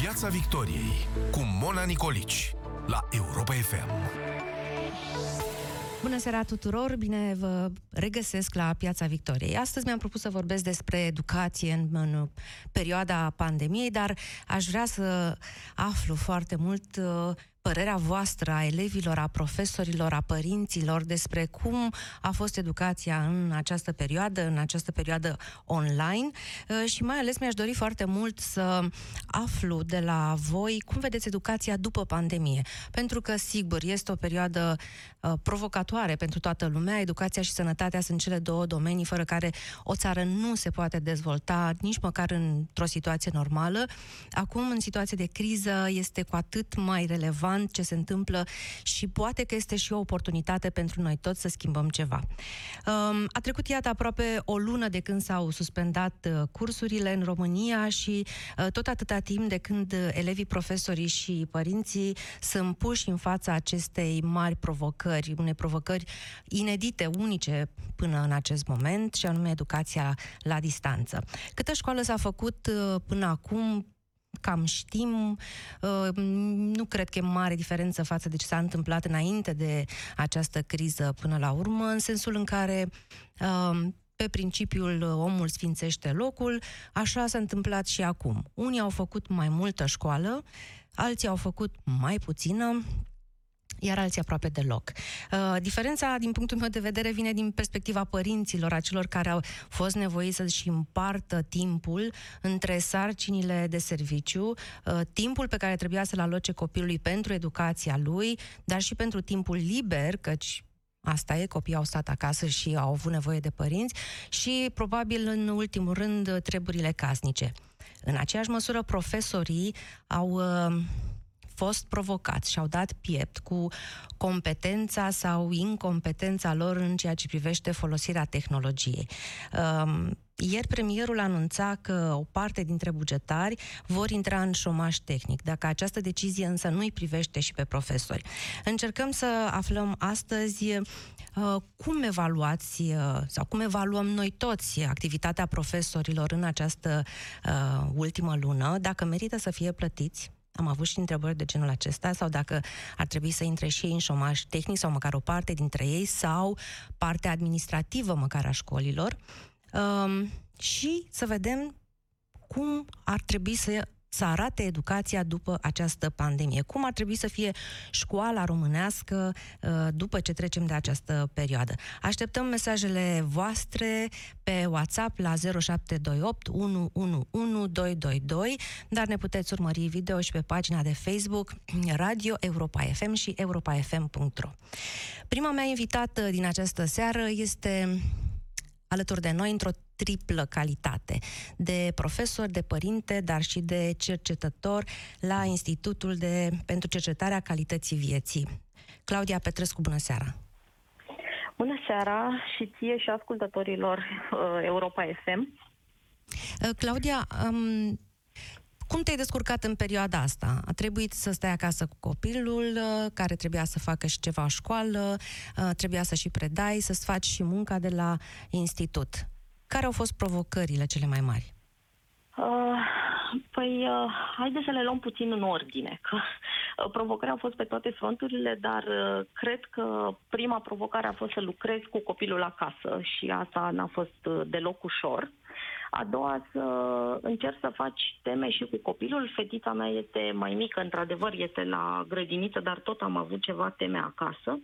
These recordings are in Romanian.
Piața Victoriei cu Mona Nicolici la Europa FM. Bună seara tuturor, bine vă regăsesc la Piața Victoriei. Astăzi mi-am propus să vorbesc despre educație în, în perioada pandemiei, dar aș vrea să aflu foarte mult uh, părerea voastră a elevilor, a profesorilor, a părinților despre cum a fost educația în această perioadă, în această perioadă online uh, și mai ales mi-aș dori foarte mult să aflu de la voi cum vedeți educația după pandemie. Pentru că, sigur, este o perioadă uh, provocatoare pentru toată lumea. Educația și sănătatea sunt cele două domenii fără care o țară nu se poate dezvolta nici măcar într-o situație normală. Acum, în situație de criză, este cu atât mai relevant relevant ce se întâmplă și poate că este și o oportunitate pentru noi toți să schimbăm ceva. Um, a trecut, iată, aproape o lună de când s-au suspendat uh, cursurile în România și uh, tot atâta timp de când elevii, profesorii și părinții sunt puși în fața acestei mari provocări, unei provocări inedite, unice până în acest moment, și anume educația la distanță. Câtă școală s-a făcut uh, până acum cam știm. Uh, nu cred că e mare diferență față de ce s-a întâmplat înainte de această criză până la urmă, în sensul în care uh, pe principiul omul sfințește locul, așa s-a întâmplat și acum. Unii au făcut mai multă școală, alții au făcut mai puțină, iar alții aproape deloc. Uh, diferența, din punctul meu de vedere, vine din perspectiva părinților, a celor care au fost nevoiți să-și împartă timpul între sarcinile de serviciu, uh, timpul pe care trebuia să-l aloce copilului pentru educația lui, dar și pentru timpul liber, căci Asta e, copiii au stat acasă și au avut nevoie de părinți și, probabil, în ultimul rând, treburile casnice. În aceeași măsură, profesorii au uh, fost provocați și au dat piept cu competența sau incompetența lor în ceea ce privește folosirea tehnologiei. Um, ieri premierul anunța că o parte dintre bugetari vor intra în șomaj tehnic, dacă această decizie însă nu îi privește și pe profesori. Încercăm să aflăm astăzi uh, cum evaluați uh, sau cum evaluăm noi toți activitatea profesorilor în această uh, ultimă lună, dacă merită să fie plătiți, am avut și întrebări de genul acesta, sau dacă ar trebui să intre și ei în șomaj tehnic, sau măcar o parte dintre ei, sau partea administrativă măcar a școlilor, um, și să vedem cum ar trebui să să arate educația după această pandemie. Cum ar trebui să fie școala românească uh, după ce trecem de această perioadă. Așteptăm mesajele voastre pe WhatsApp la 0728 111222, dar ne puteți urmări video și pe pagina de Facebook Radio Europa FM și europafm.ro. Prima mea invitată din această seară este alături de noi într-o triplă calitate de profesor, de părinte, dar și de cercetător la Institutul de, pentru Cercetarea Calității Vieții. Claudia Petrescu, bună seara! Bună seara și ție și ascultătorilor uh, Europa FM. Uh, Claudia, um, cum te-ai descurcat în perioada asta? A trebuit să stai acasă cu copilul, uh, care trebuia să facă și ceva școală, uh, trebuia să și predai, să-ți faci și munca de la institut. Care au fost provocările cele mai mari? Uh, păi, uh, haideți să le luăm puțin în ordine, că uh, provocarea au fost pe toate fronturile, dar uh, cred că prima provocare a fost să lucrez cu copilul acasă și asta n-a fost uh, deloc ușor. A doua, să încerc să faci teme și cu copilul. Fetița mea este mai mică, într-adevăr, este la grădiniță, dar tot am avut ceva teme acasă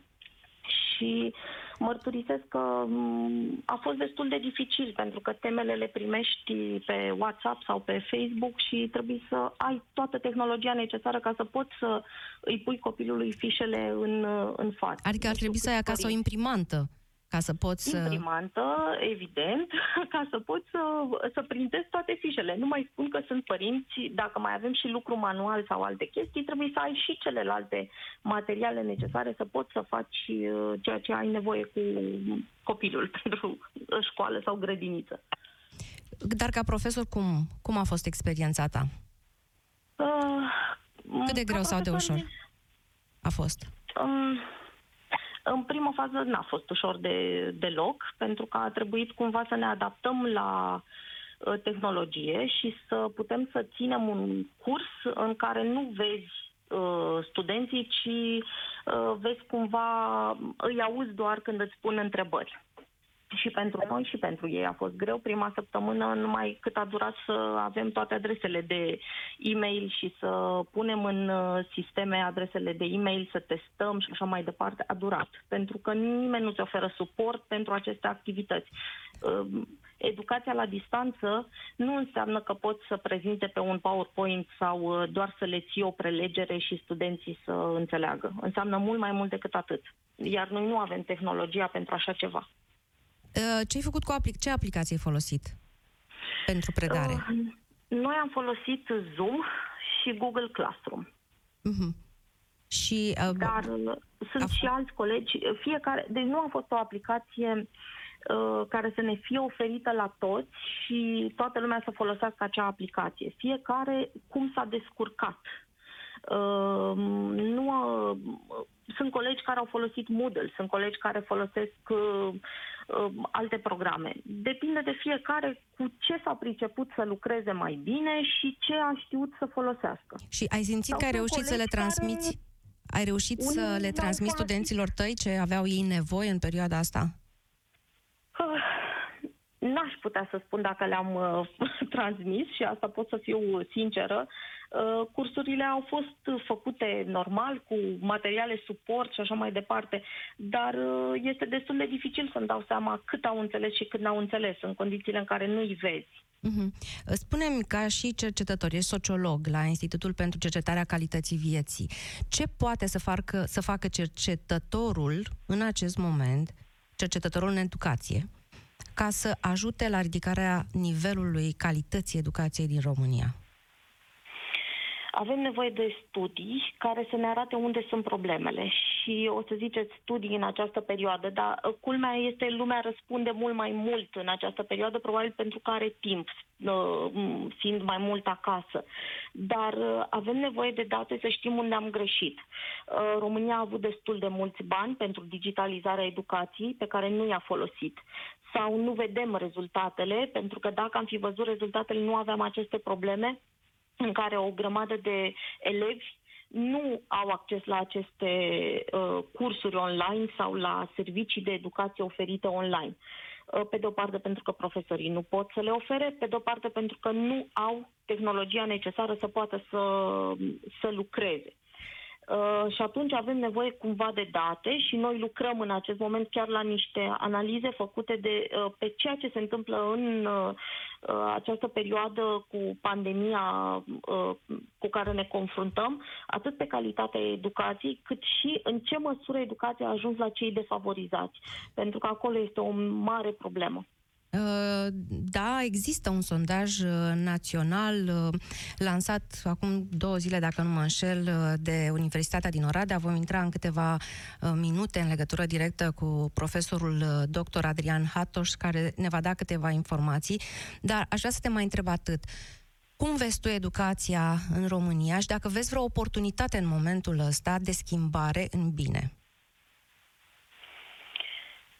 și mărturisesc că mm, a fost destul de dificil pentru că temele le primești pe WhatsApp sau pe Facebook și trebuie să ai toată tehnologia necesară ca să poți să îi pui copilului fișele în, în față. Adică ar trebui să ai acasă o imprimantă ca să poți să... Imprimantă, evident, ca să poți să, să printezi toate fișele. Nu mai spun că sunt părinți, dacă mai avem și lucru manual sau alte chestii, trebuie să ai și celelalte materiale necesare să poți să faci uh, ceea ce ai nevoie cu copilul pentru școală sau grădiniță. Dar ca profesor, cum, cum a fost experiența ta? Uh, Cât de greu sau de ușor a fost? Um, în prima fază n-a fost ușor de, deloc, pentru că a trebuit cumva să ne adaptăm la uh, tehnologie și să putem să ținem un curs în care nu vezi uh, studenții, ci uh, vezi cumva, îi auzi doar când îți pun întrebări și pentru noi și pentru ei a fost greu. Prima săptămână, numai cât a durat să avem toate adresele de e-mail și să punem în uh, sisteme adresele de e-mail, să testăm și așa mai departe, a durat. Pentru că nimeni nu ți oferă suport pentru aceste activități. Uh, educația la distanță nu înseamnă că poți să prezinte pe un PowerPoint sau uh, doar să le ții o prelegere și studenții să înțeleagă. Înseamnă mult mai mult decât atât. Iar noi nu avem tehnologia pentru așa ceva. Uh, ce ai făcut cu aplic- ce aplicație ai folosit pentru predare? Uh, noi am folosit Zoom și Google Classroom. Uh-huh. Și, uh, Dar uh, sunt a... și alți colegi, fiecare, deci nu a fost o aplicație uh, care să ne fie oferită la toți și toată lumea să folosească acea aplicație. Fiecare cum s-a descurcat. Uh, nu, uh, sunt colegi care au folosit Moodle, sunt colegi care folosesc uh, uh, alte programe. Depinde de fiecare cu ce s-a priceput să lucreze mai bine și ce a știut să folosească. Și ai simțit Sau că ai reușit să le transmiți? Care... Ai reușit să le transmiți studenților tăi ce aveau ei nevoie în perioada asta? Uh, n-aș putea să spun dacă le-am uh, transmis și asta pot să fiu sinceră. Uh, cursurile au fost făcute normal, cu materiale suport și așa mai departe, dar uh, este destul de dificil să-mi dau seama cât au înțeles și cât n-au înțeles în condițiile în care nu-i vezi. Uh-huh. Spune-mi, ca și cercetător, ești sociolog la Institutul pentru Cercetarea Calității Vieții, ce poate să facă, să facă cercetătorul în acest moment, cercetătorul în educație, ca să ajute la ridicarea nivelului calității educației din România? avem nevoie de studii care să ne arate unde sunt problemele și o să ziceți studii în această perioadă, dar uh, culmea este lumea răspunde mult mai mult în această perioadă, probabil pentru că are timp, uh, fiind mai mult acasă. Dar uh, avem nevoie de date să știm unde am greșit. România a avut destul de mulți bani pentru digitalizarea educației pe care nu i-a folosit sau nu vedem rezultatele, pentru că dacă am fi văzut rezultatele, nu aveam aceste probleme în care o grămadă de elevi nu au acces la aceste uh, cursuri online sau la servicii de educație oferite online. Uh, pe de o parte pentru că profesorii nu pot să le ofere, pe de o parte pentru că nu au tehnologia necesară să poată să, să lucreze. Uh, și atunci avem nevoie cumva de date și noi lucrăm în acest moment chiar la niște analize făcute de uh, pe ceea ce se întâmplă în uh, uh această perioadă cu pandemia uh, cu care ne confruntăm, atât pe calitatea educației, cât și în ce măsură educația a ajuns la cei defavorizați, pentru că acolo este o mare problemă. Uh, da, există un sondaj uh, național uh, lansat acum două zile, dacă nu mă înșel, de Universitatea din Oradea. Vom intra în câteva minute în legătură directă cu profesorul dr. Adrian Hatoș, care ne va da câteva informații. Dar aș vrea să te mai întreb atât. Cum vezi tu educația în România și dacă vezi vreo oportunitate în momentul ăsta de schimbare în bine?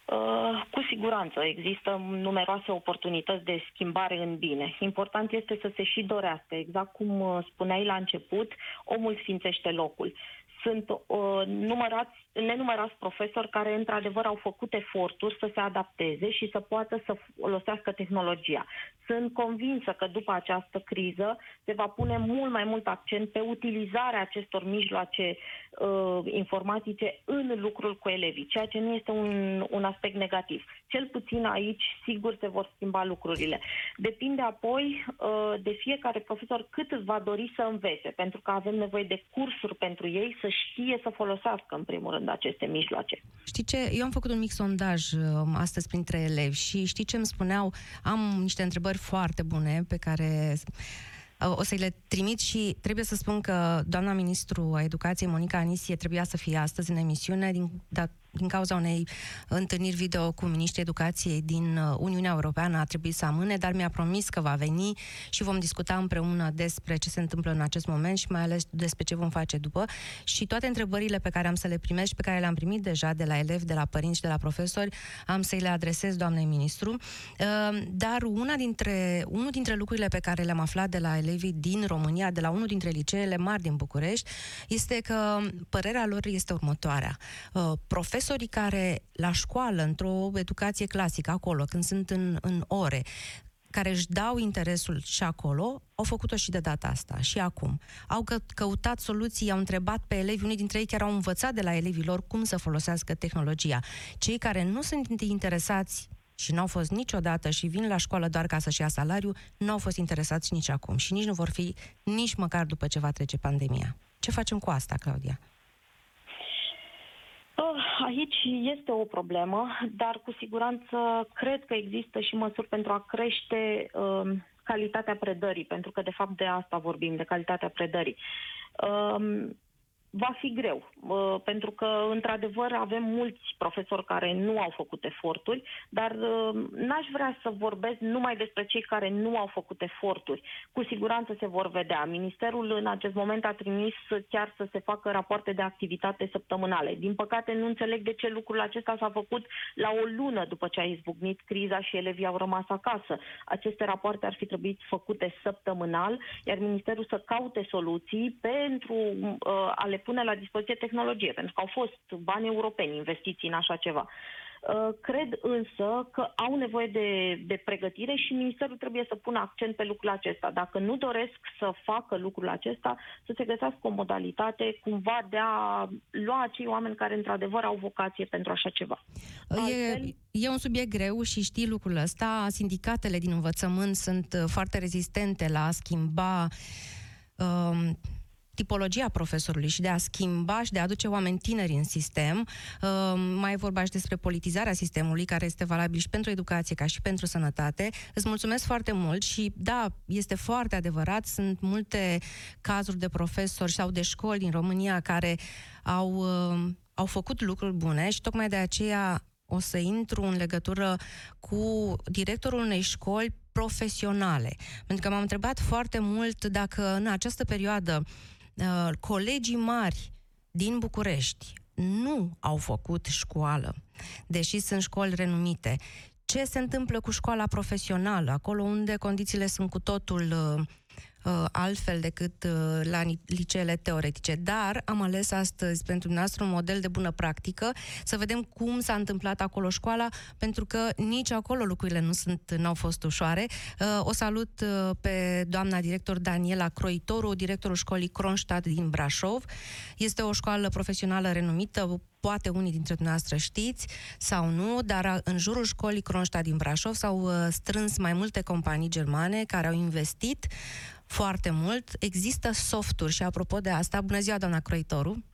Uh, cu siguranță există numeroase oportunități de schimbare în bine. Important este să se și dorească. Exact cum uh, spuneai la început, omul sfințește locul. Sunt uh, numărați nenumărați profesori care într-adevăr au făcut eforturi să se adapteze și să poată să folosească tehnologia. Sunt convinsă că după această criză se va pune mult mai mult accent pe utilizarea acestor mijloace uh, informatice în lucrul cu elevii, ceea ce nu este un, un aspect negativ. Cel puțin aici, sigur, se vor schimba lucrurile. Depinde apoi uh, de fiecare profesor cât îți va dori să învețe, pentru că avem nevoie de cursuri pentru ei să știe să folosească, în primul rând, aceste mijloace. Știi ce? Eu am făcut un mic sondaj uh, astăzi printre elevi și știi ce îmi spuneau? Am niște întrebări foarte bune pe care o să-i le trimit și trebuie să spun că doamna ministru a educației, Monica Anisie, trebuia să fie astăzi în emisiune, din, dar din cauza unei întâlniri video cu ministrii educației din uh, Uniunea Europeană a trebuit să amâne, dar mi-a promis că va veni și vom discuta împreună despre ce se întâmplă în acest moment și mai ales despre ce vom face după. Și toate întrebările pe care am să le primesc și pe care le-am primit deja de la elevi, de la părinți și de la profesori, am să-i le adresez doamnei ministru. Uh, dar una dintre, unul dintre lucrurile pe care le-am aflat de la elevii din România, de la unul dintre liceele mari din București, este că părerea lor este următoarea. Uh, profesorii care la școală, într-o educație clasică, acolo, când sunt în, în ore, care își dau interesul și acolo, au făcut-o și de data asta, și acum. Au că, căutat soluții, au întrebat pe elevi, unii dintre ei chiar au învățat de la elevii lor cum să folosească tehnologia. Cei care nu sunt interesați și n-au fost niciodată și vin la școală doar ca să-și ia salariu, nu au fost interesați nici acum și nici nu vor fi nici măcar după ce va trece pandemia. Ce facem cu asta, Claudia? Oh, aici este o problemă, dar cu siguranță cred că există și măsuri pentru a crește um, calitatea predării, pentru că de fapt de asta vorbim, de calitatea predării. Um, va fi greu, pentru că, într-adevăr, avem mulți profesori care nu au făcut eforturi, dar n-aș vrea să vorbesc numai despre cei care nu au făcut eforturi. Cu siguranță se vor vedea. Ministerul în acest moment a trimis chiar să se facă rapoarte de activitate săptămânale. Din păcate, nu înțeleg de ce lucrul acesta s-a făcut la o lună după ce a izbucnit criza și elevii au rămas acasă. Aceste rapoarte ar fi trebuit făcute săptămânal, iar Ministerul să caute soluții pentru uh, a le pune la dispoziție tehnologie, pentru că au fost bani europeni investiții în așa ceva. Uh, cred însă că au nevoie de, de pregătire și Ministerul trebuie să pună accent pe lucrul acesta. Dacă nu doresc să facă lucrul acesta, să se găsească o modalitate cumva de a lua acei oameni care într-adevăr au vocație pentru așa ceva. E, e un subiect greu și știi lucrul ăsta. Sindicatele din învățământ sunt uh, foarte rezistente la a schimba uh, tipologia profesorului și de a schimba și de a aduce oameni tineri în sistem. Uh, mai e vorba și despre politizarea sistemului, care este valabil și pentru educație ca și pentru sănătate. Îți mulțumesc foarte mult și da, este foarte adevărat, sunt multe cazuri de profesori sau de școli din România care au, uh, au făcut lucruri bune și tocmai de aceea o să intru în legătură cu directorul unei școli profesionale. Pentru că m-am întrebat foarte mult dacă în această perioadă uh, colegii mari din București nu au făcut școală, deși sunt școli renumite. Ce se întâmplă cu școala profesională, acolo unde condițiile sunt cu totul uh, uh, altfel decât uh, la liceele teoretice. Dar am ales astăzi pentru noastră un model de bună practică, să vedem cum s-a întâmplat acolo școala, pentru că nici acolo lucrurile nu sunt, n-au fost ușoare. Uh, o salut uh, pe doamna director Daniela Croitoru, directorul școlii Kronstadt din Brașov. Este o școală profesională renumită, poate unii dintre dumneavoastră știți sau nu, dar în jurul școlii Kronstadt din Brașov s-au uh, strâns mai multe companii germane care au investit foarte mult. Există softuri și apropo de asta, bună ziua, doamna Croitoru!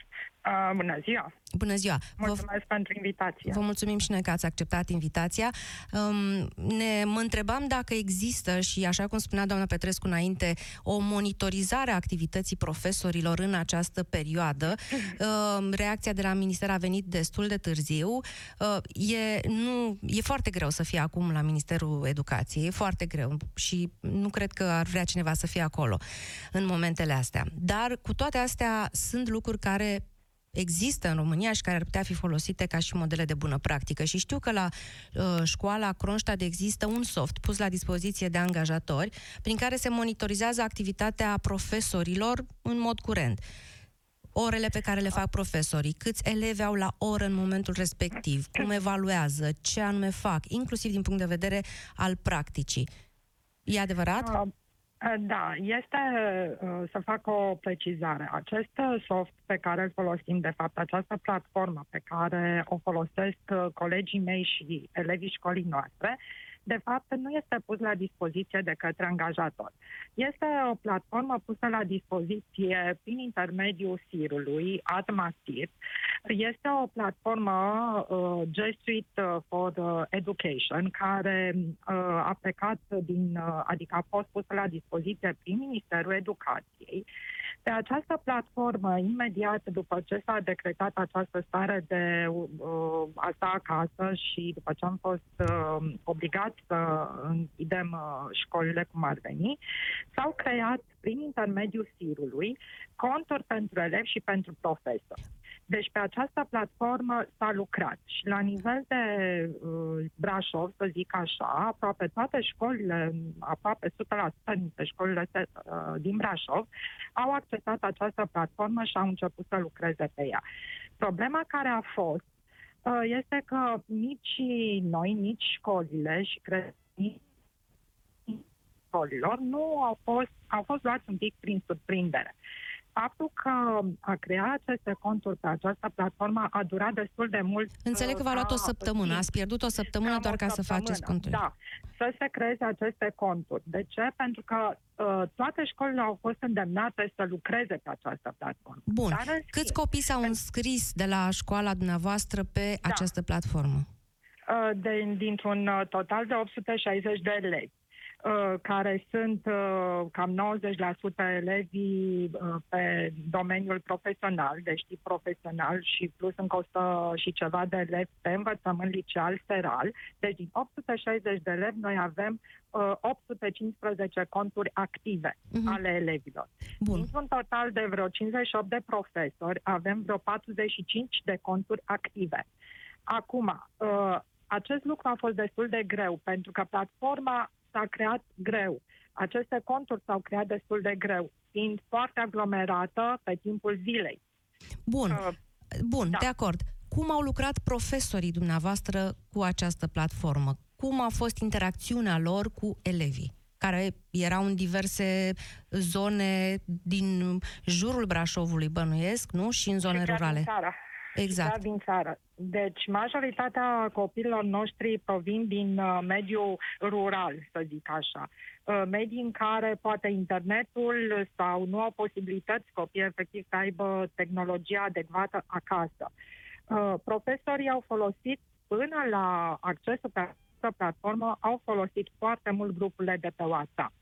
Uh, bună ziua! Bună ziua! Mulțumesc vă, pentru invitație. Vă mulțumim și noi că ați acceptat invitația. Um, ne mă întrebam dacă există și, așa cum spunea doamna Petrescu înainte, o monitorizare a activității profesorilor în această perioadă. Um, reacția de la minister a venit destul de târziu. Uh, e, nu, e foarte greu să fie acum la Ministerul Educației, e foarte greu și nu cred că ar vrea cineva să fie acolo în momentele astea. Dar, cu toate astea, sunt lucruri care există în România și care ar putea fi folosite ca și modele de bună practică. Și știu că la uh, școala Kronstadt există un soft pus la dispoziție de angajatori prin care se monitorizează activitatea profesorilor în mod curent orele pe care le fac profesorii, câți elevi au la oră în momentul respectiv, cum evaluează, ce anume fac, inclusiv din punct de vedere al practicii. E adevărat? Uh, Eh, da, este uh, să fac o precizare. Acest soft pe care îl folosim, de fapt, această platformă pe care o folosesc uh, colegii mei și elevii școlii noastre, de fapt nu este pus la dispoziție de către angajator. Este o platformă pusă la dispoziție prin intermediul SIR-ului, Atmasir. Este o platformă uh, G Suite for Education care uh, a plecat din, uh, adică a fost pusă la dispoziție prin Ministerul Educației pe această platformă, imediat după ce s-a decretat această stare de uh, a sta acasă și după ce am fost uh, obligați să închidem uh, școlile cum ar veni, s-au creat prin intermediul SIR-ului conturi pentru elevi și pentru profesori. Deci pe această platformă s-a lucrat și la nivel de uh, Brașov, să zic așa, aproape toate școlile, aproape 100% dintre școlile uh, din Brașov au accesat această platformă și au început să lucreze pe ea. Problema care a fost uh, este că nici noi, nici școlile și cred școlilor nu au fost, au fost luați un pic prin surprindere. Uh, faptul că a creat aceste conturi pe această platformă a durat destul de mult. Înțeleg că v-a luat o săptămână, ați pierdut o săptămână doar ca să faceți conturi. Da, să se creeze aceste conturi. De ce? Pentru că uh, toate școlile au fost îndemnate să lucreze pe această platformă. Bun. Dar, schimb, Câți copii s-au înscris de la școala dumneavoaă pe da. această platformă? Uh, de, dintr-un uh, total de 860 de elevi. Uh, care sunt uh, cam 90% elevii uh, pe domeniul profesional, deci tip profesional și plus încă 100 și ceva de elevi pe învățământ liceal feral. Deci din 860 de elevi noi avem 815 conturi active uh-huh. ale elevilor. Bun. Dintr-un total de vreo 58 de profesori avem vreo 45 de conturi active. Acum, acest lucru a fost destul de greu, pentru că platforma s-a creat greu. Aceste conturi s-au creat destul de greu, fiind foarte aglomerată pe timpul zilei. Bun, uh, bun, da. de acord. Cum au lucrat profesorii dumneavoastră cu această platformă? Cum a fost interacțiunea lor cu elevii? care erau în diverse zone din jurul Brașovului, bănuiesc, nu? Și în zone rurale. Din țara. Exact. din țară. Deci, majoritatea copiilor noștri provin din uh, mediul rural, să zic așa. Uh, medii în care poate internetul sau nu au posibilități copiii efectiv să aibă tehnologia adecvată acasă. Uh, profesorii au folosit până la accesul pe această platformă, au folosit foarte mult grupurile de pe WhatsApp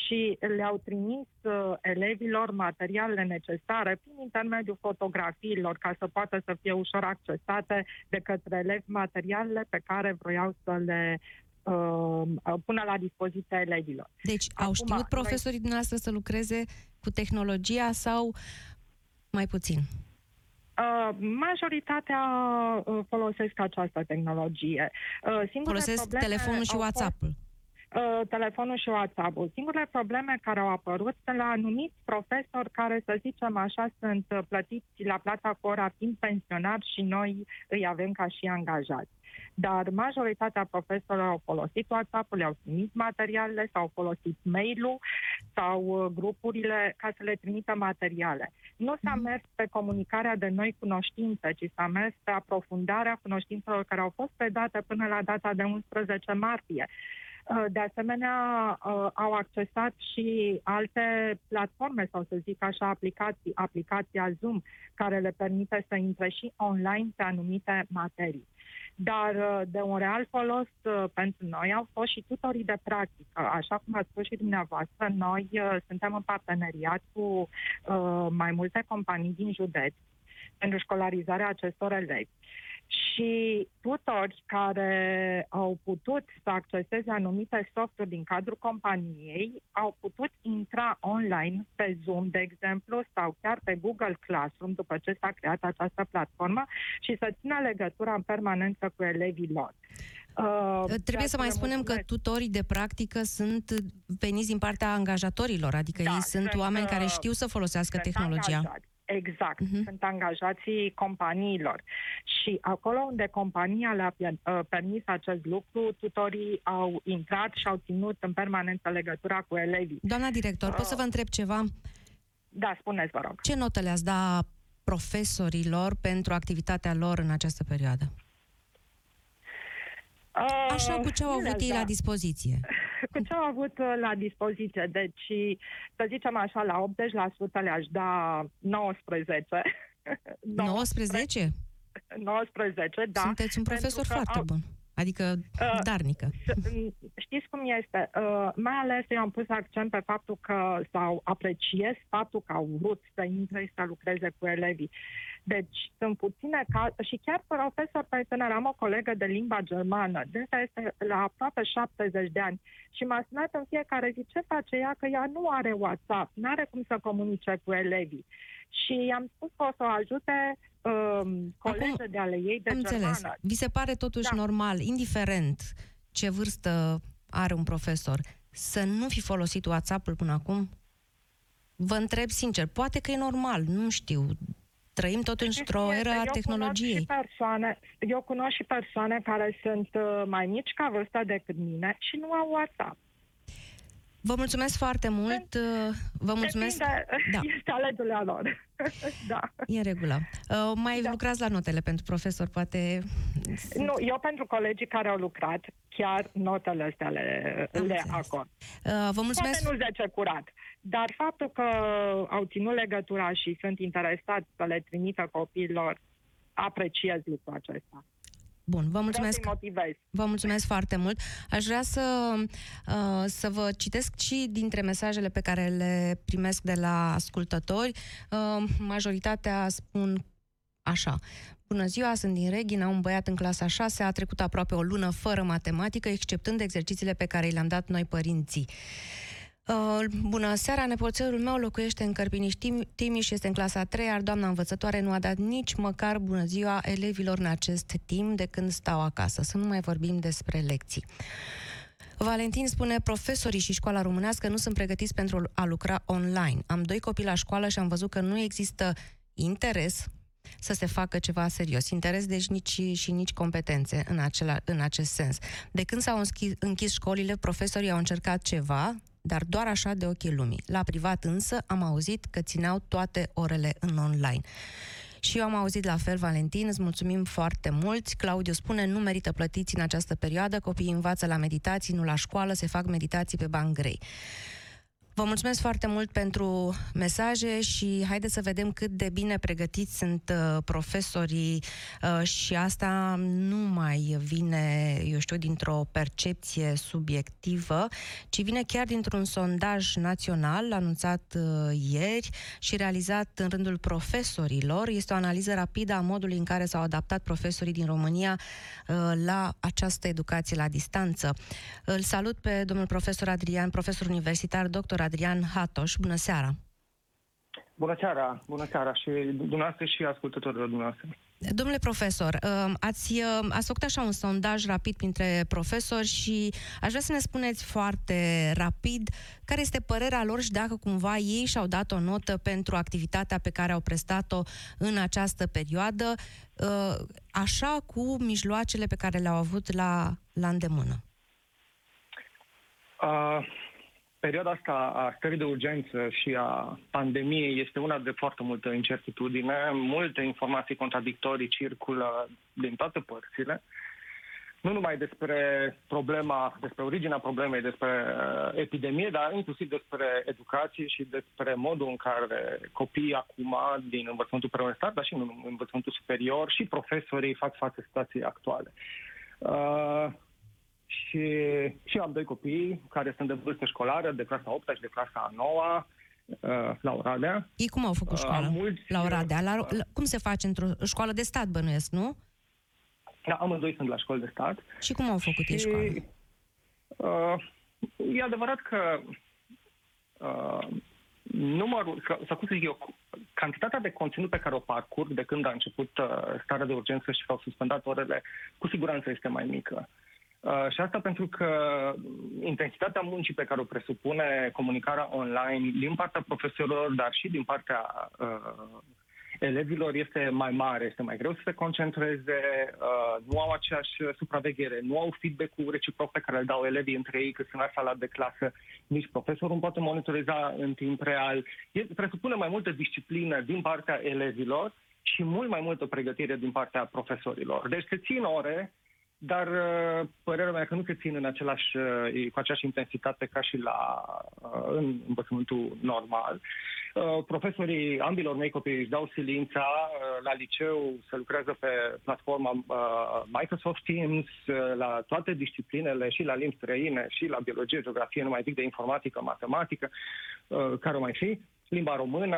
și le-au trimis uh, elevilor materialele necesare prin intermediul fotografiilor ca să poată să fie ușor accesate de către elevi materialele pe care vroiau să le uh, pună la dispoziția elevilor. Deci Acum, au știut profesorii noi... dumneavoastră să lucreze cu tehnologia sau mai puțin? Uh, majoritatea uh, folosesc această tehnologie. Uh, folosesc telefonul și WhatsApp-ul. Fost Uh, telefonul și WhatsApp-ul. Singurele probleme care au apărut sunt la anumiți profesori care, să zicem așa, sunt plătiți la plata cu ora fiind pensionari și noi îi avem ca și angajați. Dar majoritatea profesorilor au folosit WhatsApp-ul, le-au trimis materialele, sau folosit mail-ul sau uh, grupurile ca să le trimită materiale. Nu s-a mhm. mers pe comunicarea de noi cunoștințe, ci s-a mers pe aprofundarea cunoștințelor care au fost predate până la data de 11 martie. Uh, de asemenea, uh, au accesat și alte platforme, sau să zic așa, aplicații, aplicația Zoom, care le permite să intre și online pe anumite materii. Dar uh, de un real folos pentru noi au fost și tutorii de practică. Așa cum ați spus și dumneavoastră, noi suntem în parteneriat cu mai multe companii din județ pentru școlarizarea acestor elevi și tutori care au putut să acceseze anumite softuri din cadrul companiei au putut intra online pe Zoom, de exemplu, sau chiar pe Google Classroom după ce s-a creat această platformă și să țină legătura în permanență cu elevii lor. Uh, Trebuie să mai spunem mulțumesc. că tutorii de practică sunt veniți din partea angajatorilor, adică da, ei sunt, sunt oameni care uh, știu să folosească tehnologia. Angajați. Exact, uh-huh. sunt angajații companiilor. Și acolo unde compania le-a uh, permis acest lucru, tutorii au intrat și au ținut în permanență legătura cu elevii. Doamna director, uh, pot să vă întreb ceva? Da, spuneți, vă rog. Ce notă le-ați da profesorilor pentru activitatea lor în această perioadă? Așa cu ce au avut ei da. la dispoziție. Cu ce au avut uh, la dispoziție. Deci, să zicem așa, la 80% le-aș da 19. 19? 19, da. Sunteți un profesor că foarte au- bun. Adică Uh, darnică. S- m, Știți cum este? Uh, mai ales eu am pus accent pe faptul că, sau apreciez faptul că au vrut să intre și să lucreze cu elevii. Deci sunt puține ca și chiar profesor pe tânăr, am o colegă de limba germană, dânsa este la aproape 70 de ani și m-a sunat în fiecare zi ce face ea, că ea nu are WhatsApp, nu are cum să comunice cu elevii. Și am spus că o să o ajute um, colege de ale ei de Am înțeles. germană. Vi se pare totuși Da. normal, indiferent ce vârstă are un profesor, să nu fi folosit WhatsApp-ul până acum? Vă întreb sincer, poate că e normal, nu știu. Trăim totuși Știți într-o cum eră este? a Eu tehnologiei. Cunosc și persoane, eu cunosc și persoane care sunt uh, mai mici ca vârstă decât mine și nu au WhatsApp. Vă mulțumesc foarte mult. uh, Vă mulțumesc. Depinde, Da. este alegerea lor. da. E în regulă. Uh, Mai Da. lucrați la notele pentru profesor, poate... Nu, eu pentru colegii care au lucrat, chiar notele astea le, Am le înțeles. acord. Uh, Vă mulțumesc. Poate nu 10 curat, dar faptul că au ținut legătura și sunt interesați să le trimită copiilor, apreciez lucrul acesta. Bun, vă Vreau mulțumesc. să-i motivez. Vă mulțumesc foarte mult. Aș vrea să, uh, să vă citesc și dintre mesajele pe care le primesc de la ascultători. Uh, majoritatea spun așa. Bună ziua, sunt din Reghina, un băiat în clasa 6, a trecut aproape o lună fără matematică, exceptând exercițiile pe care le-am dat noi părinții. Uh, bună seara, nepoțelul meu locuiește în Cărpiniș Tim- Timiș, este în clasa a 3 iar doamna învățătoare nu a dat nici măcar bună ziua elevilor în acest timp de când stau acasă. Să nu mai vorbim despre lecții. Valentin spune, profesorii și școala românească nu sunt pregătiți pentru a lucra online. Am doi copii la școală și am văzut că nu există interes să se facă ceva serios. Interes, deci nici, și nici competențe în, acela, în acest sens. De când s-au închis, închis școlile, profesorii au încercat ceva, dar doar așa de ochii lumii. La privat însă am auzit că țineau toate orele în online. Și eu am auzit la fel, Valentin, îți mulțumim foarte mult. Claudiu spune, nu merită plătiți în această perioadă, copiii învață la meditații, nu la școală, se fac meditații pe bani grei. Vă mulțumesc foarte mult pentru mesaje și haideți să vedem cât de bine pregătiți sunt uh, profesorii uh, și asta nu mai vine, eu știu, dintr-o percepție subiectivă, ci vine chiar dintr-un sondaj național anunțat uh, ieri și realizat în rândul profesorilor. Este o analiză rapidă a modului în care s-au adaptat profesorii din România uh, la această educație la distanță. Îl salut pe domnul profesor Adrian, profesor universitar, doctor Adrian Hatoș. Bună seara! Bună seara, bună seara și dumneavoastră și ascultătorilor dumneavoastră. Domnule profesor, um, ați, um, ați făcut așa un sondaj rapid printre profesori și aș vrea să ne spuneți foarte rapid care este părerea lor și dacă cumva ei și-au dat o notă pentru activitatea pe care au prestat-o în această perioadă, uh, așa cu mijloacele pe care le-au avut la, la îndemână. Uh, perioada asta a stării de urgență și a pandemiei este una de foarte multă incertitudine. Multe informații contradictorii circulă din toate părțile. Nu numai despre problema, despre originea problemei, despre uh, epidemie, dar inclusiv despre educație și despre modul în care copiii acum din învățământul preuniversitar, dar și în învățământul superior și profesorii fac față situației actuale. Uh, și, și eu am doi copii care sunt de vârstă școlară, de clasa 8 și de clasa 9 uh, la Oradea. Ei cum au făcut școală? Am mulți, La Oradea? La, uh, la, cum se face într-o școală de stat, bănuiesc, nu? Da, amândoi sunt la școli de stat. Și cum au făcut ei școală? uh, e adevărat că uh, numărul, sau sau cum să zic eu, cantitatea de conținut pe care o parcurg de când a început uh, starea de urgență și s-au suspendat orele, cu siguranță este mai mică. Uh, și asta pentru că intensitatea muncii pe care o presupune comunicarea online din partea profesorilor, dar și din partea uh, elevilor este mai mare, este mai greu să se concentreze, uh, nu au aceeași supraveghere, nu au feedback-ul reciproc pe care îl dau elevii între ei când sunt la sala de clasă, nici profesorul nu poate monitoriza în timp real. E, presupune mai multă disciplină din partea elevilor și mult mai multă pregătire din partea profesorilor. Deci se țin ore, dar uh, părerea mea că nu se țin în același, uh, cu aceeași intensitate ca și la, uh, în învățământul normal. Profesorii ambilor mei copii își dau silința la liceu, se lucrează pe platforma Microsoft Teams, la toate disciplinele, și la limbi străine, și la biologie, geografie, nu mai zic de informatică, matematică, care o mai fi limba română,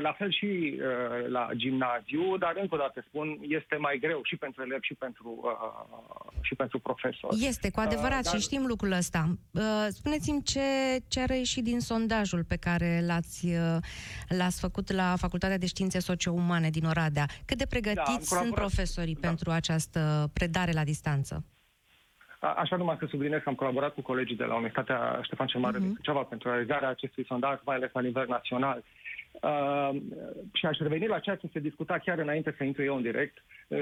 la fel și uh, la gimnaziu, dar încă o dată spun, este mai greu și pentru elevi și pentru, uh, și pentru profesor. Este, cu adevărat, uh, dar... și știm lucrul ăsta. Uh, spuneți-mi ce, ce a reieșit din sondajul pe care l-ați, uh, l-ați făcut la Facultatea de Științe Socio-Umane din Oradea. Cât de pregătiți da, sunt profesorii da. pentru această predare la distanță? Așa numai să subliniez că am colaborat cu colegii de la Universitatea Ștefan cel Mare uh-huh. din mhm. Suceava pentru realizarea acestui sondaj, mai ales la nivel național. Uh, și aș reveni la ceea ce se discuta chiar înainte să intru eu în direct. Uh,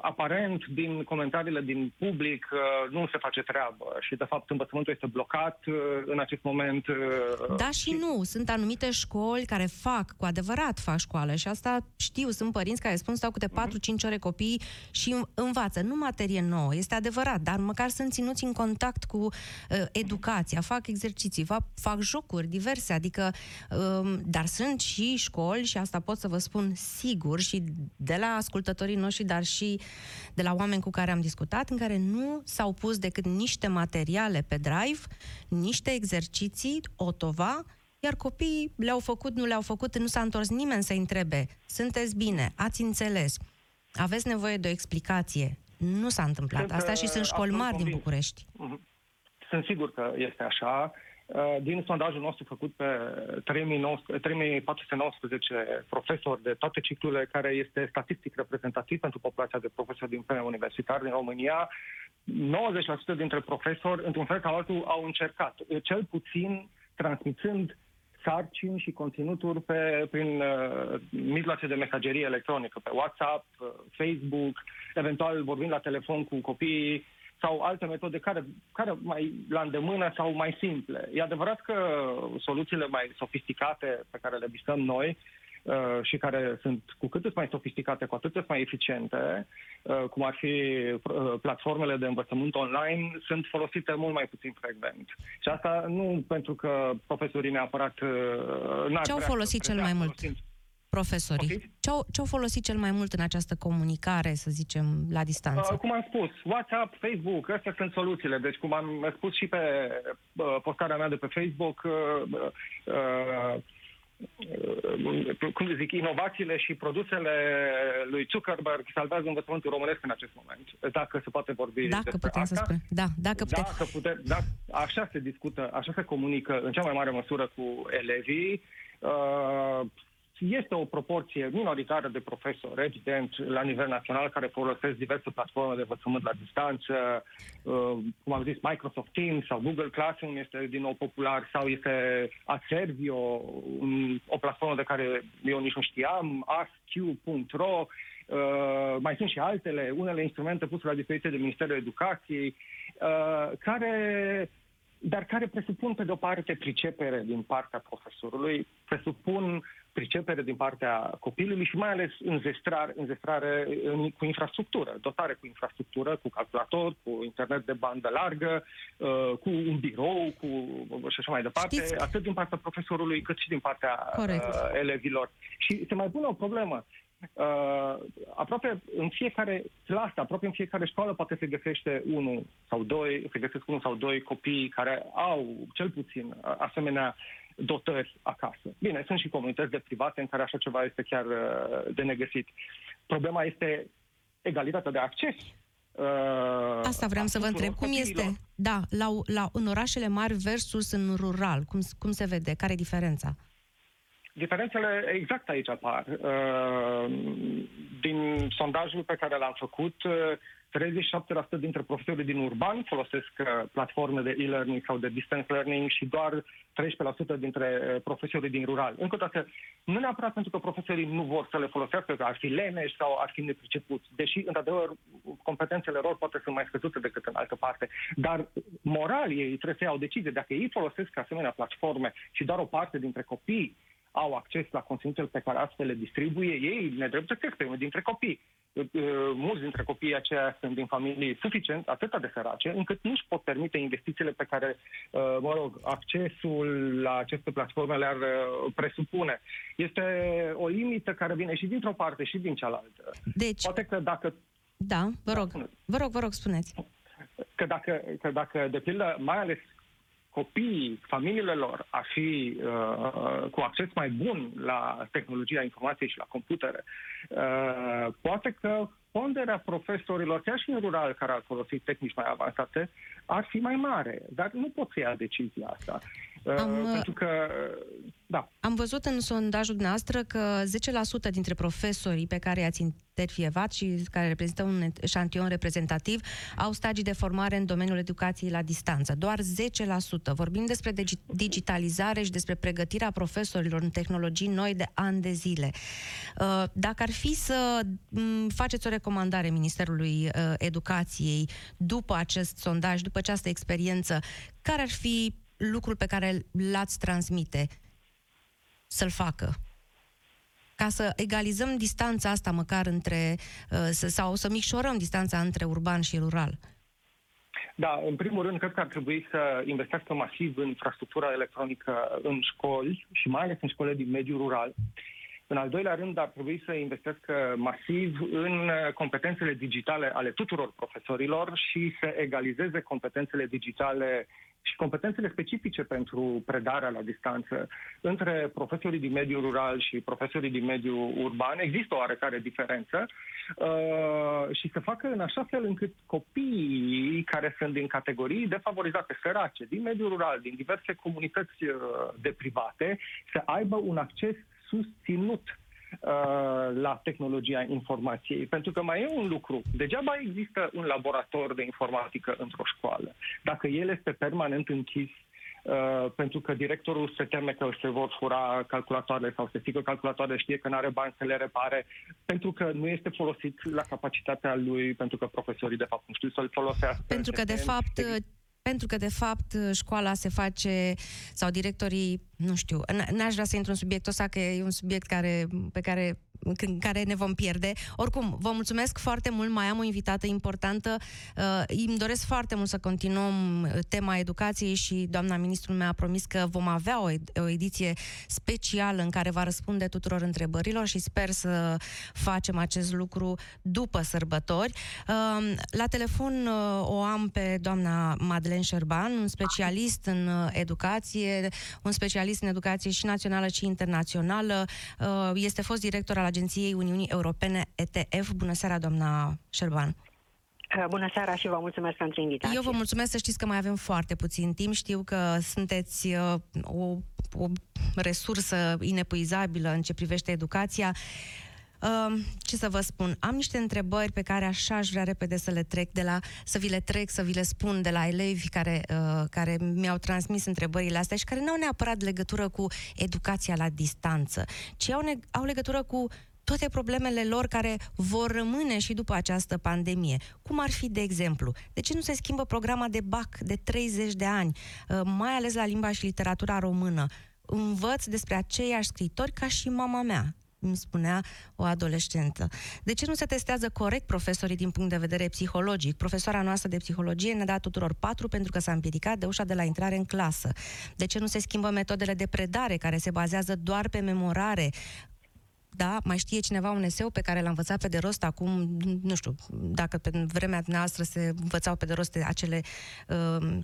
aparent, din comentariile din public, uh, nu se face treabă și, de fapt, învățământul este blocat uh, în acest moment. Uh, da și, și nu. Sunt anumite școli care fac, cu adevărat fac școală și asta știu. Sunt părinți care spun stau câte 4-5 uh-huh. ore copii și învață. Nu materie nouă, este adevărat, dar măcar sunt ținuți în contact cu uh, educația, fac exerciții, fac, fac jocuri diverse, adică, uh, dar sunt sunt și școli, și asta pot să vă spun sigur, și de la ascultătorii noștri, dar și de la oameni cu care am discutat, în care nu s-au pus decât niște materiale pe drive, niște exerciții, o tova, iar copiii le-au făcut, nu le-au făcut, nu s-a întors nimeni să-i întrebe. Sunteți bine? Ați înțeles? Aveți nevoie de o explicație? Nu s-a întâmplat. Sunt, Asta și sunt școli mari din București. Mhm. Sunt sigur că este așa. Uh, din sondajul nostru făcut pe 3419 profesori de toate ciclurile, care este statistic reprezentativ pentru populația de profesori din plene universitar din România, 90% dintre profesori, într-un fel sau altul, au încercat, cel puțin transmițând sarcini și conținuturi pe, prin uh, mijloace de mesagerie electronică, pe WhatsApp, uh, Facebook, eventual vorbind la telefon cu copiii, sau alte metode care, care mai la îndemână sau mai simple. E adevărat că soluțiile mai sofisticate pe care le visăm noi uh, și care sunt cu cât mai sofisticate, cu atât mai eficiente, uh, cum ar fi uh, platformele de învățământ online, sunt folosite mult mai puțin frecvent. Și asta nu pentru că profesorii neapărat... Uh, Ce au folosit cel mai mult? Folosind profesorii? Okay. Ce-au, ce-au folosit cel mai mult în această comunicare, să zicem, la distanță? Uh, cum am spus, WhatsApp, Facebook, astea sunt soluțiile. Deci, cum am spus și pe uh, postarea mea de pe Facebook, uh, uh, uh, cum zic, inovațiile și produsele lui Zuckerberg salvează învățământul românesc în acest moment. Dacă se poate vorbi dacă despre putem asta. Să spune. Da, dacă putem. Dacă putem da, așa se discută, așa se comunică în cea mai mare măsură cu elevii. Uh, este o proporție minoritară de profesori, evident, la nivel național, care folosesc diverse platforme de învățământ la distanță, uh, cum am zis, Microsoft Teams sau Google Classroom este din nou popular, sau este Acervio, o platformă de care eu nici nu știam, AskQ.ro, uh, mai sunt și altele, unele instrumente puse la dispoziție de Ministerul Educației, uh, care dar care presupun, pe de-o parte, pricepere din partea profesorului, presupun pricepere din partea copilului și mai ales înzestrare, înzestrare în, cu infrastructură, dotare cu infrastructură, cu calculator, cu internet de bandă largă, uh, cu un birou, cu și așa mai departe, Știți? atât din partea profesorului cât și din partea uh, elevilor. Și se mai pune o problemă. Uh, aproape în fiecare clasă, aproape în fiecare școală poate se găsește unul sau doi, se găsesc unul sau doi copii care au cel puțin asemenea dotări acasă. Bine, sunt și comunități de private în care așa ceva este chiar uh, de negăsit. Problema este egalitatea de acces Uh, Asta vreau să vă întreb. Cum este, da, la, la, în orașele mari versus în rural? Cum, cum se vede? Care e diferența? Diferențele exact aici apar. Uh, din sondajul pe care l-am făcut, uh, 37% dintre profesorii din urban folosesc uh, platforme de e-learning sau de distance learning și doar 13% dintre uh, profesorii din rural. Încă o dată, nu neapărat pentru că profesorii nu vor să le folosească, că ar fi leneși sau ar fi nepricepuți, deși, într-adevăr, competențele lor poate fi mai scăzute decât în altă parte. Dar moral ei trebuie să iau decizie. Dacă ei folosesc asemenea platforme și doar o parte dintre copii au acces la conținutul pe care astfel le distribuie, ei ne drept să pe unul dintre copii uh, mulți dintre copiii aceia sunt din familii suficient, atât de sărace, încât nu își pot permite investițiile pe care, uh, mă rog, accesul la aceste platforme le-ar presupune. Este o limită care vine și dintr-o parte și din cealaltă. Deci, Poate că dacă... Da, vă rog, da, vă rog, vă rog, spuneți. Că dacă, că dacă de pildă, mai ales copiii, familiile lor a fi uh, cu acces mai bun la tehnologia informației și la computere, uh, poate că ponderea profesorilor, chiar și în rural, care ar folosi tehnici mai avansate, ar fi mai mare. Dar nu pot să ia decizia asta. Am, uh, pentru că, da. Am văzut în sondajul noastră că 10% dintre profesorii pe care i-ați intervievat și care reprezintă un eșantion reprezentativ au stagii de formare în domeniul educației la distanță. Doar 10%. Vorbim despre digitalizare și despre pregătirea profesorilor în tehnologii noi de ani de zile. Uh, dacă ar fi să mm, faceți o recomandare Ministerului uh, Educației după acest sondaj, după această experiență, care ar fi lucrul pe care l-ați transmite să-l facă? Ca să egalizăm distanța asta măcar între, uh, sau să micșorăm distanța între urban și rural. Da, în primul rând, cred că ar trebui să investească masiv în infrastructura electronică în școli și mai ales în școlile din mediul rural. În al doilea rând, ar trebui să investească masiv în competențele digitale ale tuturor profesorilor și să egalizeze competențele digitale și competențele specifice pentru predarea la distanță între profesorii din mediul rural și profesorii din mediul urban. Există o oarecare diferență uh, și să facă în așa fel încât copiii care sunt din categorii defavorizate, sărace, din mediul rural, din diverse comunități uh, deprivate, să aibă un acces susținut Uh, la tehnologia informației. Pentru că mai e un lucru. Degeaba există un laborator de informatică într-o școală. Dacă el este permanent închis Uh, pentru că directorul se teme că se vor fura calculatoarele sau se strică calculatoarele, știe că nu are bani să le repare, pentru că nu este folosit la capacitatea lui, pentru că profesorii de fapt nu știu să-l folosească. Pentru că de fapt pentru că, de fapt, școala se face, sau directorii, nu știu, n-aș vrea să intru în subiectul ăsta, că e un subiect care, pe care în care ne vom pierde. Oricum, vă mulțumesc foarte mult, mai am o invitată importantă. Uh, îmi doresc foarte mult să continuăm uh, tema educației și doamna ministru mi-a promis că vom avea o, ed- o ediție specială în care va răspunde tuturor întrebărilor și sper să facem acest lucru după sărbători. Uh, la telefon uh, o am pe doamna Madeleine Șerban, un specialist în uh, educație, un specialist în educație și națională și internațională. Uh, este fost director al Agenției Uniunii Europene ETF. Bună seara, doamna Șerban! Uh, bună seara și vă mulțumesc pentru invitație. Eu vă mulțumesc să știți că mai avem foarte puțin timp. Știu că sunteți uh, o, o resursă inepuizabilă în ce privește educația. Uh, ce să vă spun? Am niște întrebări pe care așa aș vrea repede să le trec de la, să vi le trec, să vi le spun de la elevi care, uh, care mi-au transmis întrebările astea și care nu au neapărat legătură cu educația la distanță, ci au, ne- au legătură cu toate problemele lor care vor rămâne și după această pandemie. Cum ar fi, de exemplu, de ce nu se schimbă programa de BAC de 30 de ani, uh, mai ales la limba și literatura română? Învăț despre aceiași scritori ca și mama mea îmi spunea o adolescentă. De ce nu se testează corect profesorii din punct de vedere psihologic? Profesoara noastră de psihologie ne-a dat tuturor patru pentru că s-a împiedicat de ușa de la intrare în clasă. De ce nu se schimbă metodele de predare care se bazează doar pe memorare? da, mai știe cineva un eseu pe care l-a învățat pe de rost acum, nu știu, dacă pe vremea noastră se învățau pe de rost acele uh,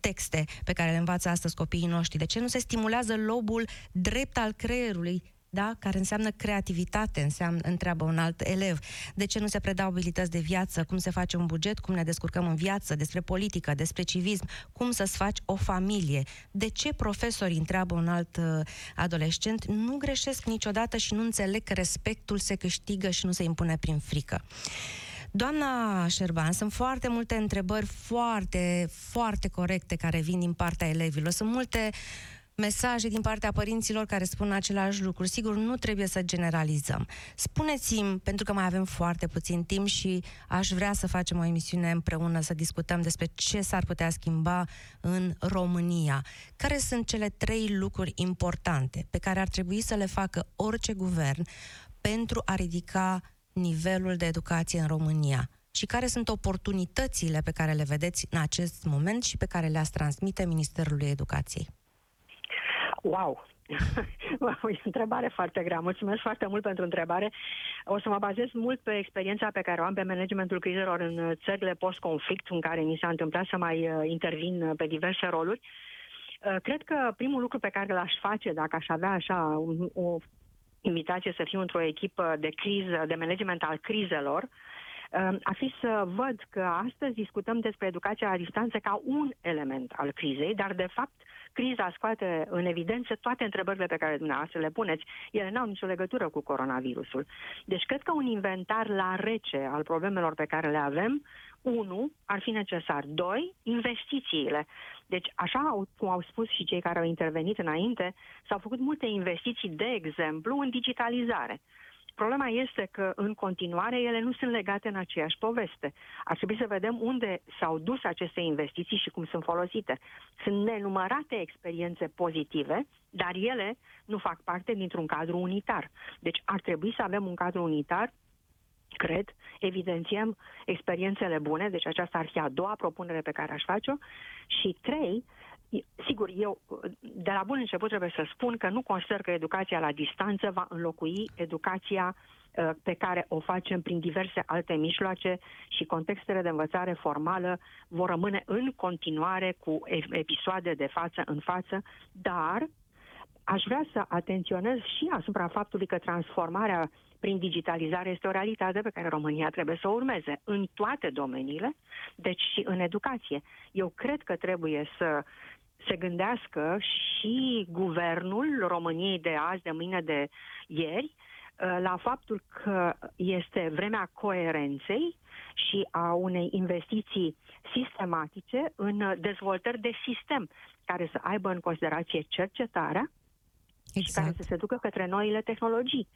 texte pe care le învață astăzi copiii noștri. De ce nu se stimulează lobul drept al creierului da? care înseamnă creativitate, înseamnă, întreabă un alt elev. De ce nu se predau abilități de viață, cum se face un buget, cum ne descurcăm în viață, despre politică, despre civism, cum să-ți faci o familie. De ce profesorii, întreabă un alt uh, adolescent, nu greșesc niciodată și nu înțeleg că respectul se câștigă și nu se impune prin frică. Doamna Șerban, sunt foarte multe întrebări foarte, foarte corecte care vin din partea elevilor. Sunt multe uh, mesaje din partea părinților care spun același lucru. Sigur, nu trebuie să generalizăm. Spuneți-mi, pentru că mai avem foarte puțin timp și aș vrea să facem o emisiune împreună, să discutăm despre ce s-ar putea schimba în România. Care sunt cele trei lucruri importante pe care ar trebui să le facă orice guvern pentru a ridica nivelul de educație în România? Și care sunt oportunitățile pe care le vedeți în acest moment și pe care le-ați transmite Ministerului Educației? Wow! e o întrebare foarte grea. Mulțumesc foarte mult pentru întrebare. O să mă bazez mult pe experiența pe care o am pe managementul crizelor în țările post-conflict, în care mi s-a întâmplat să mai uh, intervin uh, pe diverse roluri. Uh, cred că primul lucru pe care l-aș face, dacă aș avea așa o invitație să fiu într-o echipă de criză, de management al crizelor, a fi să văd că astăzi discutăm despre educația la distanță ca un element al crizei, dar de fapt criza scoate în evidență toate întrebările pe care dumneavoastră le puneți. Ele n-au nicio legătură cu coronavirusul. Deci cred că un inventar la rece al problemelor pe care le avem, unu, ar fi necesar. Doi, investițiile. Deci, așa cum au spus și cei care au intervenit înainte, s-au făcut multe investiții, de exemplu, în digitalizare. Problema este că, în continuare, ele nu sunt legate în aceeași poveste. Ar trebui să vedem unde s-au dus aceste investiții și cum sunt folosite. Sunt nenumărate experiențe pozitive, dar ele nu fac parte dintr-un cadru unitar. Deci ar trebui să avem un cadru unitar cred, evidențiem experiențele bune, deci aceasta ar fi a doua propunere pe care aș face-o, și trei, Sigur, eu de la bun început trebuie să spun că nu consider că educația la distanță va înlocui educația uh, pe care o facem prin diverse alte mijloace și contextele de învățare formală vor rămâne în continuare cu episoade de față în față, dar aș vrea să atenționez și asupra faptului că transformarea prin digitalizare este o realitate pe care România trebuie să o urmeze în toate domeniile, deci și în educație. Eu cred că trebuie să se gândească și guvernul României de azi, de mâine, de ieri, uh, la faptul că este vremea coerenței și a unei investiții sistematice în dezvoltări de sistem care să aibă în considerație cercetarea, exact. și care exact. să se ducă către noile tehnologii.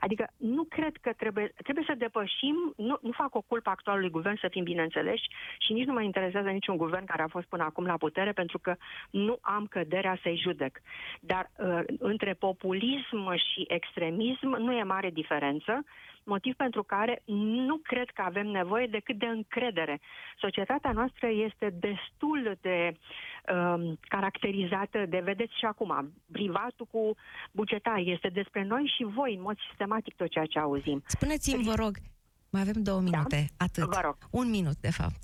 Adică nu cred că trebuie, trebuie să depășim, nu, nu fac o culpă actualului guvern să fim bineînțeleși și nici nu mă interesează niciun guvern care a fost până acum la putere pentru că nu am căderea să-i judec. Dar uh, între populism și extremism nu e mare diferență motiv pentru care nu cred că avem nevoie decât de încredere. Societatea noastră este destul de um, caracterizată de, vedeți și acum, privatul cu bugetari, este despre noi și voi, în mod sistematic, tot ceea ce auzim. Spuneți-mi, vă rog, mai avem două da? minute, da? atât. Vă rog. Un minut, de fapt.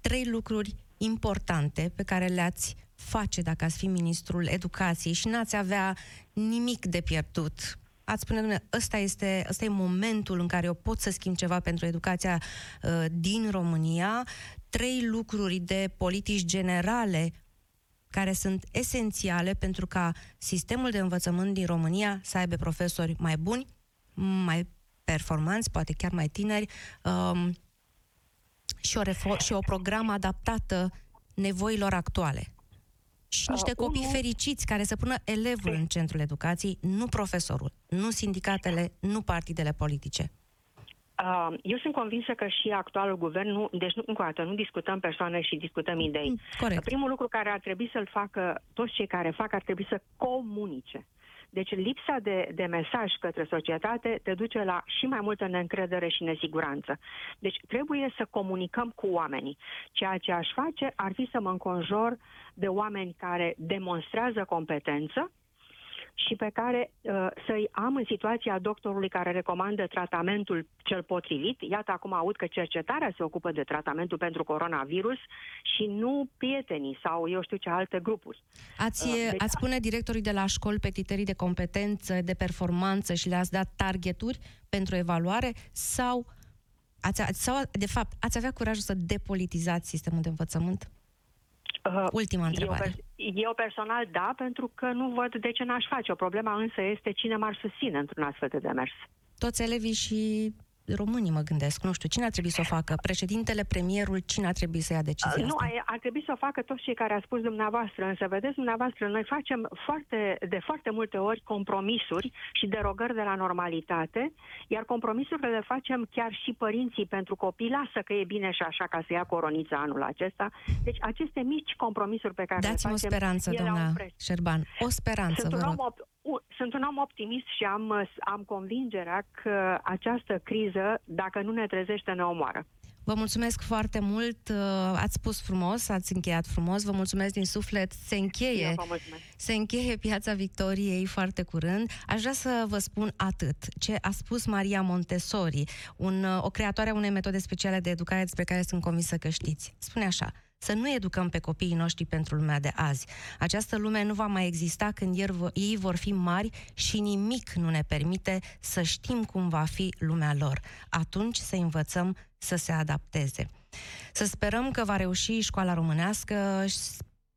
Trei lucruri importante pe care le-ați face dacă ați fi ministrul educației și n-ați avea nimic de pierdut ați spune, domnule, ăsta este, ăsta e momentul în care eu pot să schimb ceva pentru educația uh, din România, trei lucruri de politici generale care sunt esențiale pentru ca sistemul de învățământ din România să aibă profesori mai buni, mai performanți, poate chiar mai tineri, um, și, o refo- și o programă adaptată nevoilor actuale și niște uh, copii unul... fericiți care să pună elevul în centrul educației, nu profesorul, nu sindicatele, nu partidele politice. Uh, eu sunt convinsă că și actualul guvern, nu, deci nu, încă o dată, nu discutăm persoane și discutăm idei. Mm, corect. Primul lucru care ar trebui să-l facă toți cei care fac, ar trebui să comunice. Deci lipsa de, de mesaj către societate te duce la și mai multă neîncredere și nesiguranță. Deci trebuie să comunicăm cu oamenii. Ceea ce aș face ar fi să mă înconjor de oameni care demonstrează competență, și pe care uh, să-i am în situația doctorului care recomandă tratamentul cel potrivit. Iată, acum aud că cercetarea se ocupă de tratamentul pentru coronavirus și nu prietenii sau eu știu ce alte grupuri. Ați, uh, deci... ați spune directorii de la școli pe criterii de competență, de performanță și le-ați dat targeturi pentru evaluare sau, ați, sau de fapt, ați avea curajul să depolitizați sistemul de învățământ? Uh, Ultima întrebare. Eu, eu personal da, pentru că nu văd de ce n-aș face. O problema însă este cine m-ar susține într-un astfel de demers. Toți elevii și românii, mă gândesc. Nu știu, cine ar trebui să o facă? Președintele, premierul, cine ar trebui să ia decizia Nu, asta? ar trebui să o facă toți cei care a spus dumneavoastră. Însă, vedeți, dumneavoastră, noi facem foarte, de foarte multe ori compromisuri și derogări de la normalitate, iar compromisurile le facem chiar și părinții pentru copii. Lasă că e bine și așa ca să ia coronița anul acesta. Deci, aceste mici compromisuri pe care Dați-mi le facem... o speranță, doamna Șerban. O speranță, Sunt vă un rog. om sunt un om optimist și am, am convingerea că această criză, dacă nu ne trezește, ne omoară. Vă mulțumesc foarte mult, uh, ați spus frumos, ați încheiat frumos, vă mulțumesc din suflet, se încheie, se încheie Piața Victoriei foarte curând. Aș vrea să vă spun atât, ce a spus Maria Montessori, un, uh, o creatoare a unei metode speciale de educare despre care sunt convinsă că știți. Spune așa, să nu educăm pe copiii noștri pentru lumea de azi. Această lume nu va mai exista când ei vor fi mari și nimic nu ne permite să știm cum va fi lumea lor. Atunci să învățăm să se adapteze. Să sperăm că va reuși școala românească,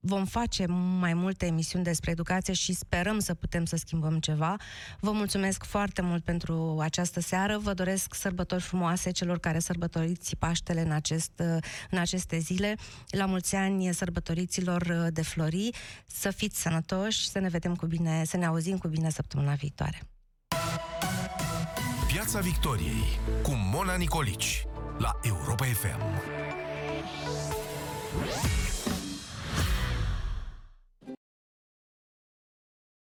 vom face mai multe emisiuni despre educație și sperăm să putem să schimbăm ceva. Vă mulțumesc foarte mult pentru această seară. Vă doresc sărbători frumoase celor care sărbătoriți Paștele în, acest, în aceste zile. La mulți ani sărbătoriților de flori. Să fiți sănătoși, să ne vedem cu bine, să ne auzim cu bine săptămâna viitoare. Piața Victoriei cu Mona Nicolici la Europa FM.